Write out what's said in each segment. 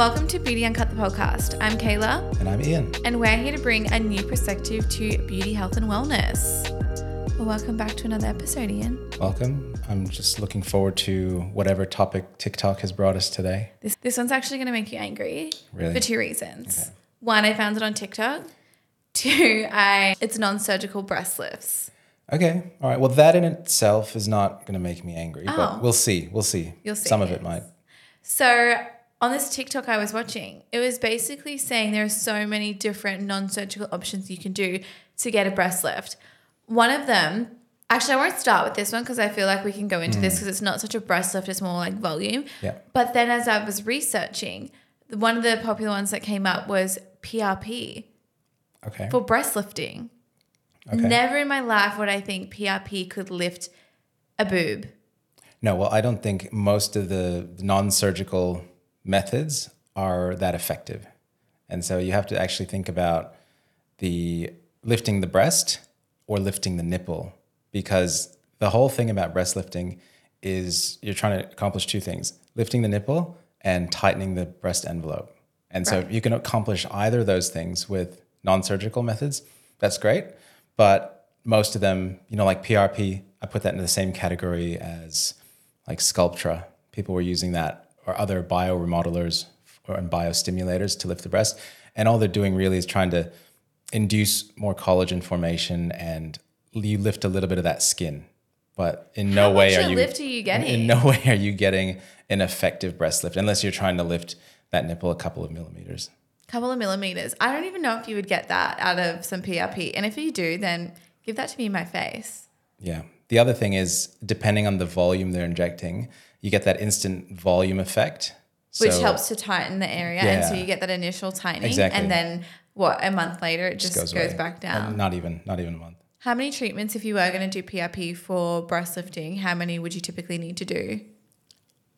Welcome to Beauty Uncut the podcast. I'm Kayla, And I'm Ian. and we're here to bring a new perspective to beauty, health, and wellness. Well, welcome back to another episode, Ian. Welcome. I'm just looking forward to whatever topic TikTok has brought us today. This this one's actually going to make you angry Really? for two reasons. Okay. One, I found it on TikTok. Two, I it's non-surgical breast lifts. Okay. All right. Well, that in itself is not going to make me angry, Oh. but we'll see. We'll see. You'll see Some of it. it might. So on this TikTok I was watching, it was basically saying there are so many different non-surgical options you can do to get a breast lift. One of them, actually, I won't start with this one because I feel like we can go into this mm. because it's not such a breast lift; it's more like volume. Yeah. But then, as I was researching, one of the popular ones that came up was PRP Okay. for breast lifting. Okay. Never in my life would I think PRP could lift a boob. No, well, I don't think most of the non-surgical methods are that effective. And so you have to actually think about the lifting the breast or lifting the nipple because the whole thing about breast lifting is you're trying to accomplish two things, lifting the nipple and tightening the breast envelope. And so you can accomplish either of those things with non-surgical methods. That's great, but most of them, you know, like PRP, I put that in the same category as like Sculptra. People were using that or other bioremodelers or and biostimulators to lift the breast. And all they're doing really is trying to induce more collagen formation and you lift a little bit of that skin. But in no How way are you lift are you getting? in no way are you getting an effective breast lift unless you're trying to lift that nipple a couple of millimeters. couple of millimeters. I don't even know if you would get that out of some PRP. And if you do, then give that to me in my face. Yeah. The other thing is, depending on the volume they're injecting, you get that instant volume effect. Which So helps to tighten the area. And so you get that initial tightening. Exactly. And then what, a month later, it just, it goes, away. back down. Not even, not even a month. how many treatments, if you were going to do PRP for breast lifting, how many would you typically need to do?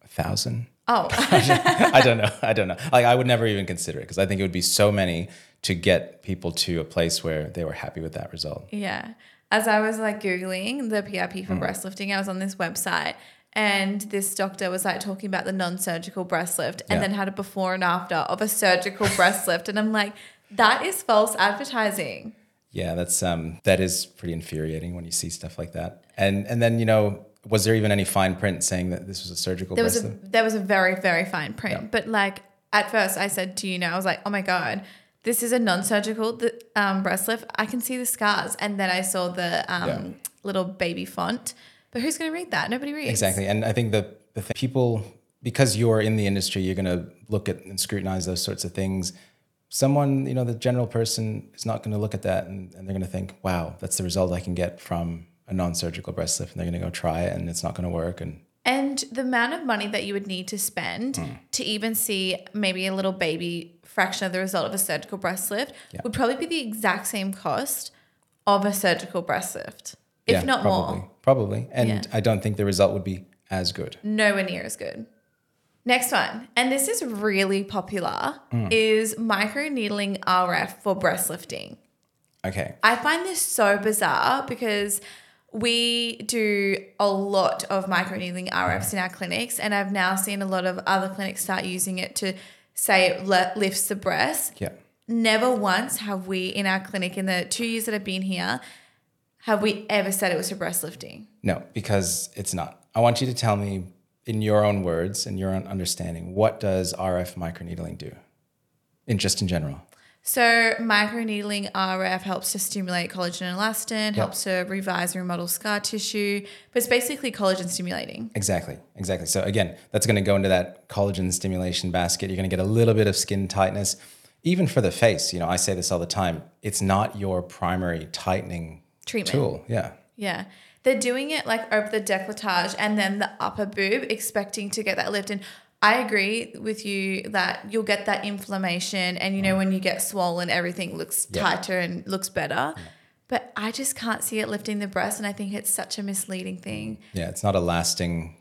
A thousand. Oh, I don't know. I don't know. Like I would never even consider it because I think it would be so many to get people to a place where they were happy with that result. yeah. As I was like Googling the PRP Mm. for breast lifting, I was on this website and this doctor was like talking about the non surgical breast lift and Yeah. then had a before and after of a surgical breast lift. And I'm like, that is false advertising. Yeah, that's um that is pretty infuriating when you see stuff like that. And and then you know, was there even any fine print saying that this was a surgical There was a lift? there was a very very fine print, Yeah. but like at first I said to you, know, I was like, oh my god, this is a non-surgical um, breast lift. I can see the scars, and then I saw the um, Yeah. little baby font. But who's going to read that? Nobody reads. Exactly. And I think the, the thing, people, because you're in the industry, you're going to look at and scrutinize those sorts of things. Someone, you know, the general person is not going to look at that and, and they're going to think, wow, that's the result I can get from a non surgical breast lift. And they're going to go try it and it's not going to work. And And the amount of money that you would need to spend Hmm. to even see maybe a little baby fraction of the result of a surgical breast lift Yeah. would probably be the exact same cost of a surgical breast lift, if yeah, not probably, more. Probably. And Yeah. I don't think the result would be as good. nowhere near as good. Next one, and this is really popular, Hmm. is microneedling RF for breast lifting. Okay. I find this so bizarre because we do a lot of microneedling RFs in our clinics, and I've now seen a lot of other clinics start using it to say it lifts the breast. Yeah. Never once have we in our clinic in the two years that I've been here have we ever said it was for breast lifting. No, because it's not. I want you to tell me in your own words and your own understanding, what does RF microneedling do? In just in general. So microneedling RF helps to stimulate collagen and elastin, helps to revise and remodel scar tissue, but it's basically collagen stimulating. Exactly, exactly. So again, that's going to go into that collagen stimulation basket. You're going to get a little bit of skin tightness, even for the face. You know, I say this all the time. It's not your primary tightening Treatment. tool. Yeah, Yeah. They're doing it like over the décolletage and then the upper boob, expecting to get that lift. And I agree with you that you'll get that inflammation. And you know, when you get swollen, everything looks Yeah. tighter and looks better. But I just can't see it lifting the breast. And I think it's such a misleading thing. yeah. It's not a lasting,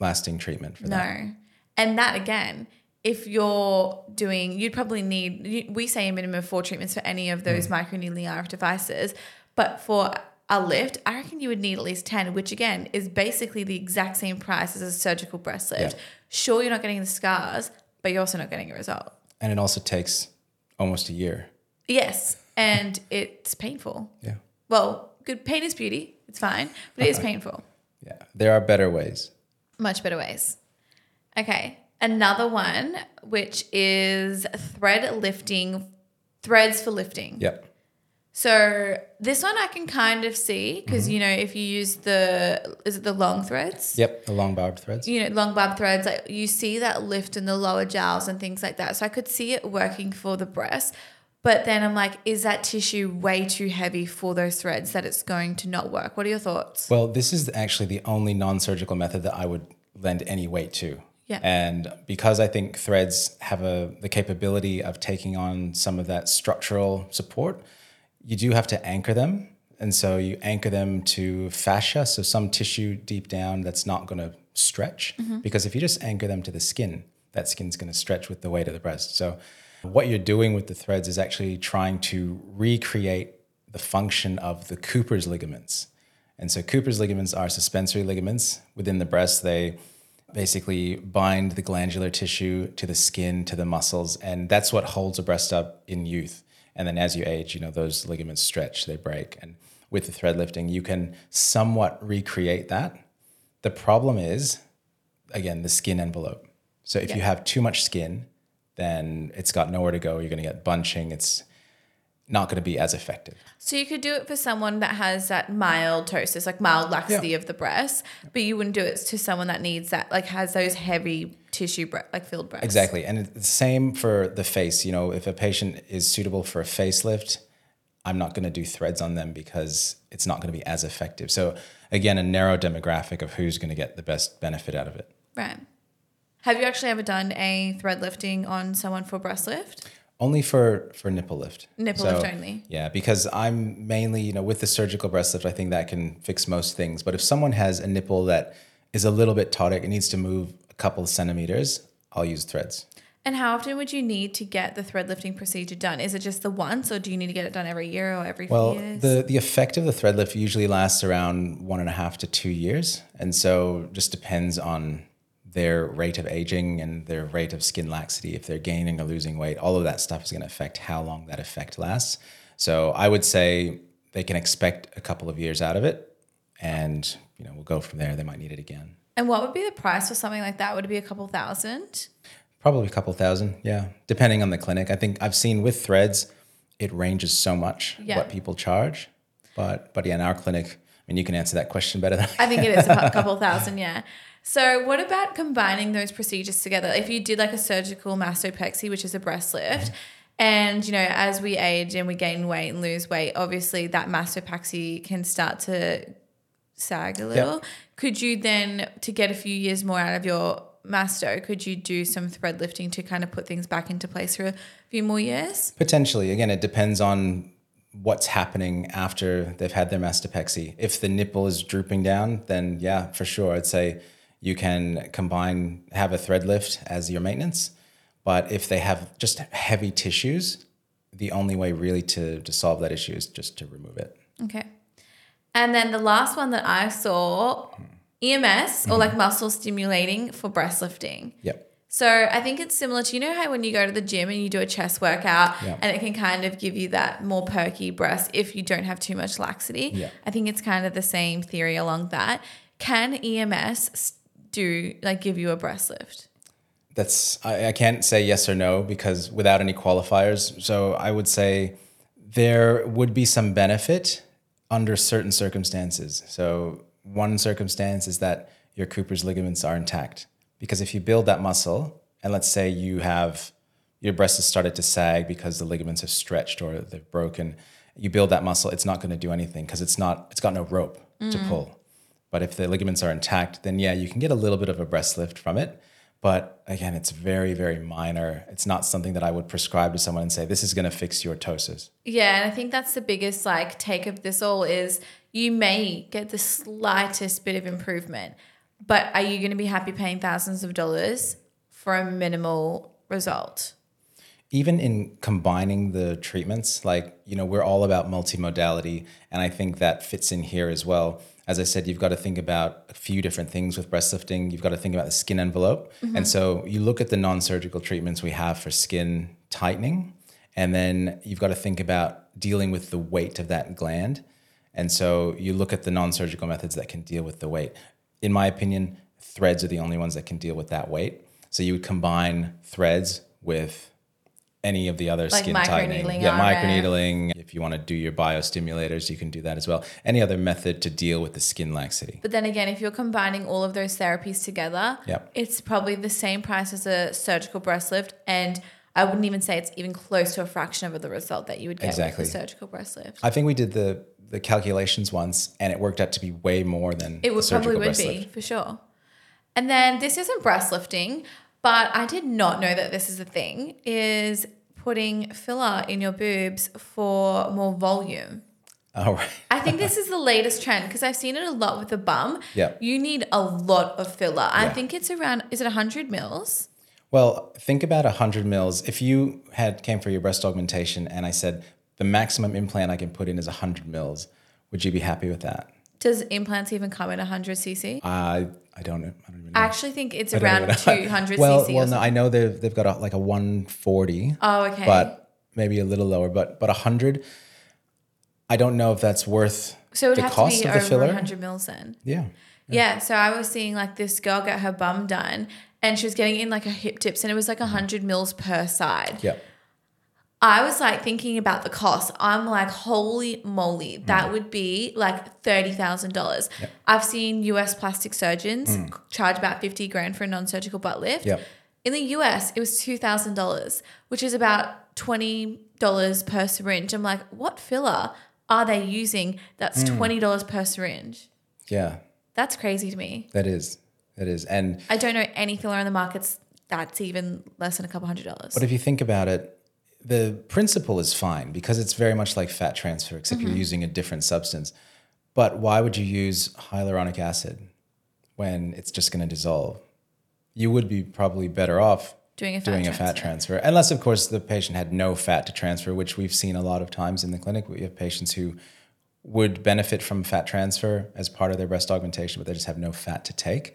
lasting treatment for that. No. And that again, if you're doing, you'd probably need, we say a minimum of four treatments for any of Mm. those microneedling RF devices. But for a lift, I reckon you would need at least 10, which again is basically the exact same price as a surgical breast lift. Yeah. Sure, you're not getting the scars, but you're also not getting a result. And it also takes almost a year. Yes, and it's painful. Yeah. Well, good pain is beauty. It's fine, but it is painful. Yeah. There are better ways. Much better ways. Okay. Another one, which is thread lifting, threads for lifting. Yep. So this one I can kind of see because mm-hmm. you know if you use the is it the long threads? Yep. The long barbed threads. You know, long barb threads, like you see that lift in the lower jowls and things like that. So I could see it working for the breast. But then I'm like, is that tissue way too heavy for those threads that it's going to not work? What are your thoughts? Well, this is actually the only non surgical method that I would lend any weight to. Yeah. And because I think threads have a the capability of taking on some of that structural support, you do have to anchor them. And so you anchor them to fascia, so some tissue deep down that's not going to stretch. Mm-hmm. Because if you just anchor them to the skin, that skin's going to stretch with the weight of the breast. So what you're doing with the threads is actually trying to recreate the function of the Cooper's ligaments. And so Cooper's ligaments are suspensory ligaments within the breast. They basically bind the glandular tissue to the skin, to the muscles, and that's what holds a breast up in youth. And then as you age, you know, those ligaments stretch, they break. And with the thread lifting, you can somewhat recreate that. The problem is, again, the skin envelope. So if you have too much skin, then it's got nowhere to go. You're going to get bunching. It's not going to be as effective. So you could do it for someone that has that mild ptosis, like mild laxity Yeah. of the breast, but you wouldn't do it to someone that needs that, like has those heavy tissue, bre- like filled breasts. Exactly. And it's the same for the face. You know, if a patient is suitable for a facelift, I'm not going to do threads on them because it's not going to be as effective. So, again, a narrow demographic of who's going to get the best benefit out of it. Right. Have you actually ever done a thread lifting on someone for breast lift? Only for for nipple lift. Nipple lift only. Yeah, because I'm mainly, you know, with the surgical breast lift, I think that can fix most things. But if someone has a nipple that is a little bit ptotic, it needs to move a couple of centimeters, I'll use threads. And how often would you need to get the thread lifting procedure done? Is it just the once, or do you need to get it done every year or every Well, few years? the the effect of the thread lift usually lasts around one and a half to two years, and so just depends on their rate of aging and their rate of skin laxity. If they're gaining or losing weight, all of that stuff is going to affect how long that effect lasts. So I would say they can expect a couple of years out of it, and you know we'll go from there. They might need it again. and what would be the price for something like that? Would it be a couple thousand? Probably a couple thousand, yeah, depending on the clinic. I think I've seen with threads, it ranges so much Yeah. what people charge, but but yeah, in our clinic, mean, you can answer that question better than I think it is a couple thousand, yeah. So, what about combining those procedures together? If you did like a surgical mastopexy, which is a breast lift, and you know, as we age and we gain weight and lose weight, obviously that mastopexy can start to sag a little. Could you then, to get a few years more out of your masto, could you do some thread lifting to kind of put things back into place for a few more years? Potentially. Again, it depends on what's happening after they've had their mastopexy. If the nipple is drooping down, then yeah, for sure, I'd say you can combine, have a thread lift as your maintenance. But if they have just heavy tissues, the only way really to, to solve that issue is just to remove it. Okay. And then the last one that I saw, EMS or mm-hmm. like muscle stimulating for breast lifting. Yep. So I think it's similar to you know how when you go to the gym and you do a chest workout Yeah. and it can kind of give you that more perky breast if you don't have too much laxity. Yeah. I think it's kind of the same theory along that. Can EMS do like give you a breast lift? That's I, I can't say yes or no because without any qualifiers. So I would say there would be some benefit under certain circumstances. So one circumstance is that your Cooper's ligaments are intact. Because if you build that muscle, and let's say you have your breast has started to sag because the ligaments have stretched or they've broken, you build that muscle, it's not going to do anything because it's not it's got no rope to mm. pull. But if the ligaments are intact, then yeah, you can get a little bit of a breast lift from it. But again, it's very, very minor. It's not something that I would prescribe to someone and say, this is going to fix your ptosis. Yeah, and I think that's the biggest like take of this all is you may get the slightest bit of improvement, but are you going to be happy paying thousands of dollars for a minimal result? even in combining the treatments, like, you know, we're all about multimodality. And I think that fits in here as well. As I said, you've got to think about a few different things with breast lifting. You've got to think about the skin envelope. Mm-hmm. And so you look at the non surgical treatments we have for skin tightening, and then you've got to think about dealing with the weight of that gland. And so you look at the non surgical methods that can deal with the weight. In my opinion, threads are the only ones that can deal with that weight. So you would combine threads with any of the other Like skin tightening. microneedling, Yeah, microneedling. If you want to do your biostimulators, you can do that as well. Any other method to deal with the skin laxity. But then again, if you're combining all of those therapies together, Yep. it's probably the same price as a surgical breast lift. And I wouldn't even say it's even close to a fraction of the result that you would get Exactly. with a surgical breast lift. I think we did the the calculations once, and it worked out to be way more than It would probably would be lift. for sure. And then this isn't breast lifting, but I did not know that this is a thing. Is putting filler in your boobs for more volume. All right. I think this is the latest trend because I've seen it a lot with the bum. Yeah. You need a lot of filler. I think it's around, is it 100 mils? Well, think about 100 mils. If you had came for your breast augmentation and I said the maximum implant I can put in is 100 mils, would you be happy with that? Does implants even come in 100 cc? I I don't know. I don't. I actually think it's I around 200 well, cc. well, no. I know they've they've got a, like a 140, Oh, okay. but maybe a little lower. But but 100, I don't know if that's worth so it the cost be of the over filler. 100 mils then. Yeah. Yeah. So I was seeing like this girl get her bum done and she was getting in like her hip dips and it was like 100 mils per side. Yeah. I was like thinking about the cost. I'm like, holy moly, Mm. that would be like thirty thousand dollars. I've seen US plastic surgeons charge about fifty grand for a non-surgical butt lift. Mm. Yep. In the US, it was two thousand dollars, which is about twenty dollars per syringe. I'm like, what filler are they using that's Mm. twenty dollars per syringe? Yeah. That's crazy to me. That is. That is. And I don't know any filler on the markets that's even less than a couple hundred dollars. But if you think about it, the principle is fine because it's very much like fat transfer, except Mm-hmm. you're using a different substance. But why would you use hyaluronic acid when it's just going to dissolve? You would be probably better off Doing a fat doing a fat transfer, unless, of course, the patient had no fat to transfer, which we've seen a lot of times in the clinic. We have patients who would benefit from fat transfer as part of their breast augmentation, but they just have no fat to take.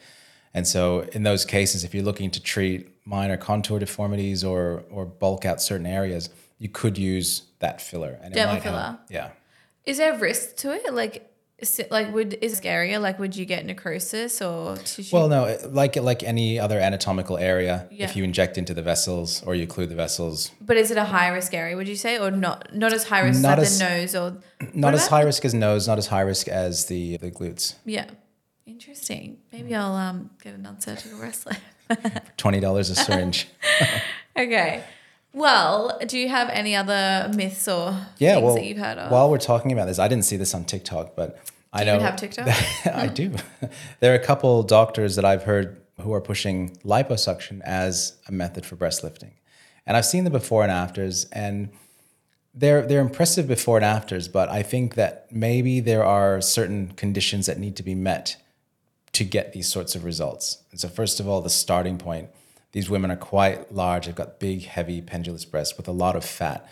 And so, in those cases, if you're looking to treat minor contour deformities or or bulk out certain areas, you could use that filler. And Dermal might help. filler. Yeah. Is there risk to it? Like, is it, like would is it scarier? Like, would you get necrosis or tissue? Well, no, like like any other anatomical area, Yeah. if you inject into the vessels or you occlude the vessels, but is it a high risk area? Would you say, or not? Not as high risk Not as as- the nose, or not as high risk as nose, not as high risk as the the glutes. yeah. Interesting. Maybe I'll um get a non-surgical wrestler. Twenty dollars a syringe. okay. Well, do you have any other myths or Yeah, things well, that you've heard of? while we're talking about this, I didn't see this on TikTok, but I know even have TikTok? I do. There are a couple doctors that I've heard who are pushing liposuction as a method for breast lifting, and I've seen the before and afters, and they're they're impressive before and afters. But I think that maybe there are certain conditions that need to be met to get these sorts of results. And so, first of all, the starting point. These women are quite large. They've got big, heavy, pendulous breasts with a lot of fat.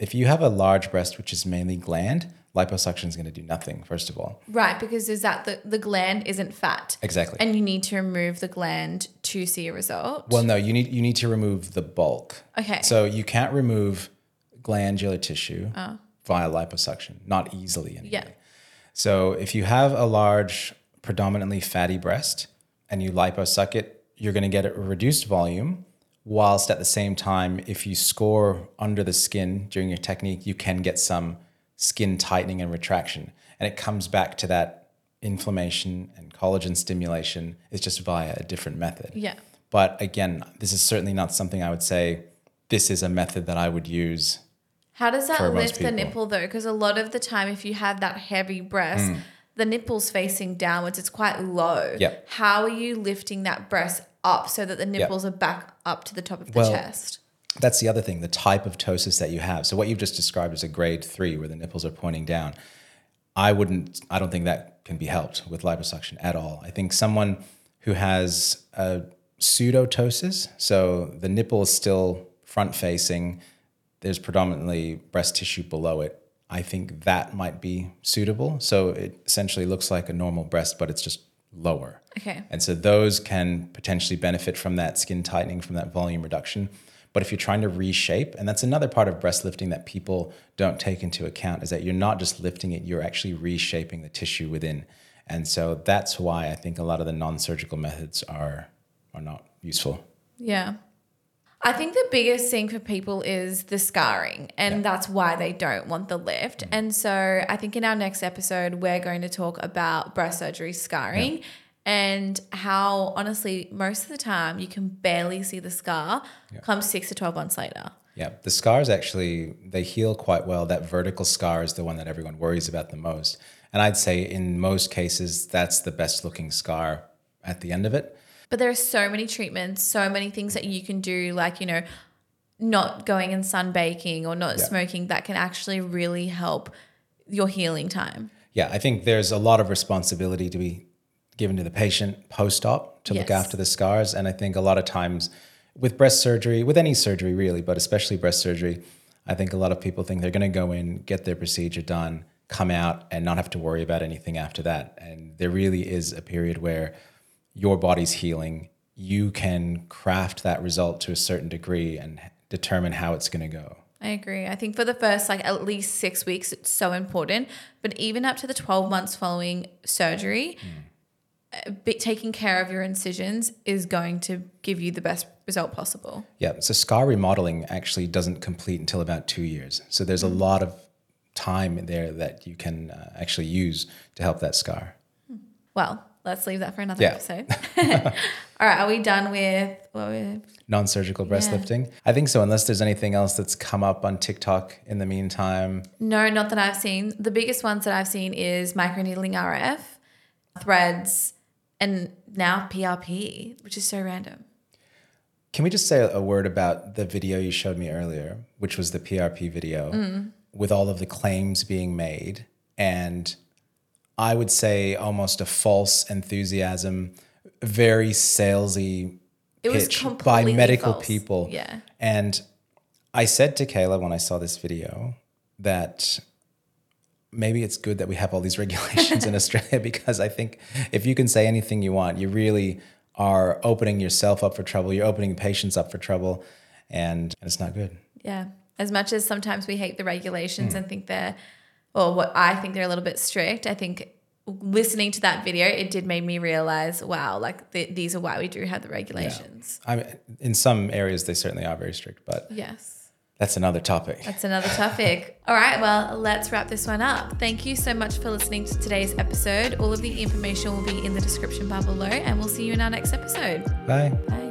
If you have a large breast, which is mainly gland, liposuction is going to do nothing. First of all, right, because is that the the gland isn't fat, exactly. and you need to remove the gland to see a result. Well, no, you need you need to remove the bulk. Okay. So you can't remove glandular tissue ah. via liposuction, not easily anyway. Yeah. So if you have a large, predominantly fatty breast and you liposuck it, you're going to get a reduced volume. Whilst at the same time, if you score under the skin during your technique, you can get some skin tightening and retraction. And it comes back to that inflammation and collagen stimulation. It's just via a different method. Yeah. But again, this is certainly not something I would say this is a method that I would use. How does that lift the nipple though? Because a lot of the time, if you have that heavy breast, hmm. The nipple's facing downwards. It's quite low. Yep. How are you lifting that breast up so that the nipples are back up to the top of the Well, chest? That's the other thing, the type of ptosis that you have. So what you've just described is a grade three where the nipples are pointing down. I wouldn't, I don't think that can be helped with liposuction at all. I think someone who has a pseudoptosis, so the nipple is still front facing, there's predominantly breast tissue below it. I think that might be suitable. So it essentially looks like a normal breast, but it's just lower. Okay. And so those can potentially benefit from that skin tightening, from that volume reduction. But if you're trying to reshape, and that's another part of breast lifting that people don't take into account, is that you're not just lifting it, you're actually reshaping the tissue within. And so that's why I think a lot of the non-surgical methods are are not useful. Yeah. I think the biggest thing for people is the scarring, and that's why they don't want the lift. Mm. And so I think in our next episode, we're going to talk about breast surgery scarring and how, honestly, most of the time you can barely see the scar come six to 12 months later. Yeah, the scars actually they heal quite well. That vertical scar is the one that everyone worries about the most. And I'd say in most cases that's the best looking scar at the end of it. But there are so many treatments, so many things that you can do, like, you know, not going and sunbaking or not Yeah. smoking that can actually really help your healing time. Yeah, I think there's a lot of responsibility to be given to the patient post op to look after the scars. And I think a lot of times with breast surgery, with any surgery really, but especially breast surgery, I think a lot of people think they're going to go in, get their procedure done, come out, and not have to worry about anything after that. And there really is a period where your body's healing. You can craft that result to a certain degree and determine how it's going to go. I agree. I think for the first like at least six weeks, it's so important. But even up to the 12 months following surgery, uh, be, taking care of your incisions is going to give you the best result possible. Yeah, so scar remodeling actually doesn't complete until about two years. So there's a lot of time there that you can uh, actually use to help that scar. Well, let's leave that for another Yeah. episode. All right. Are we done with what we Non-surgical breast Yeah. lifting. I think so, unless there's anything else that's come up on TikTok in the meantime. No, not that I've seen. The biggest ones that I've seen is microneedling RF, threads, and now PRP, which is so random. Can we just say a word about the video you showed me earlier, which was the PRP video mm. with all of the claims being made and I would say almost a false enthusiasm, very salesy It was pitch by medical false. people. Yeah. And I said to Kayla when I saw this video that maybe it's good that we have all these regulations in Australia because I think if you can say anything you want, you really are opening yourself up for trouble. You're opening patients up for trouble, and it's not good. Yeah. As much as sometimes we hate the regulations hmm. and think they're, or what I think they're a little bit strict, I think listening to that video, it did make me realize, wow, like th- these are why we do have the regulations. Yeah. I mean, in some areas they certainly are very strict, but Yes. that's another topic. That's another topic. All right, well, let's wrap this one up. Thank you so much for listening to today's episode. All of the information will be in the description bar below, and we'll see you in our next episode. Bye. Bye.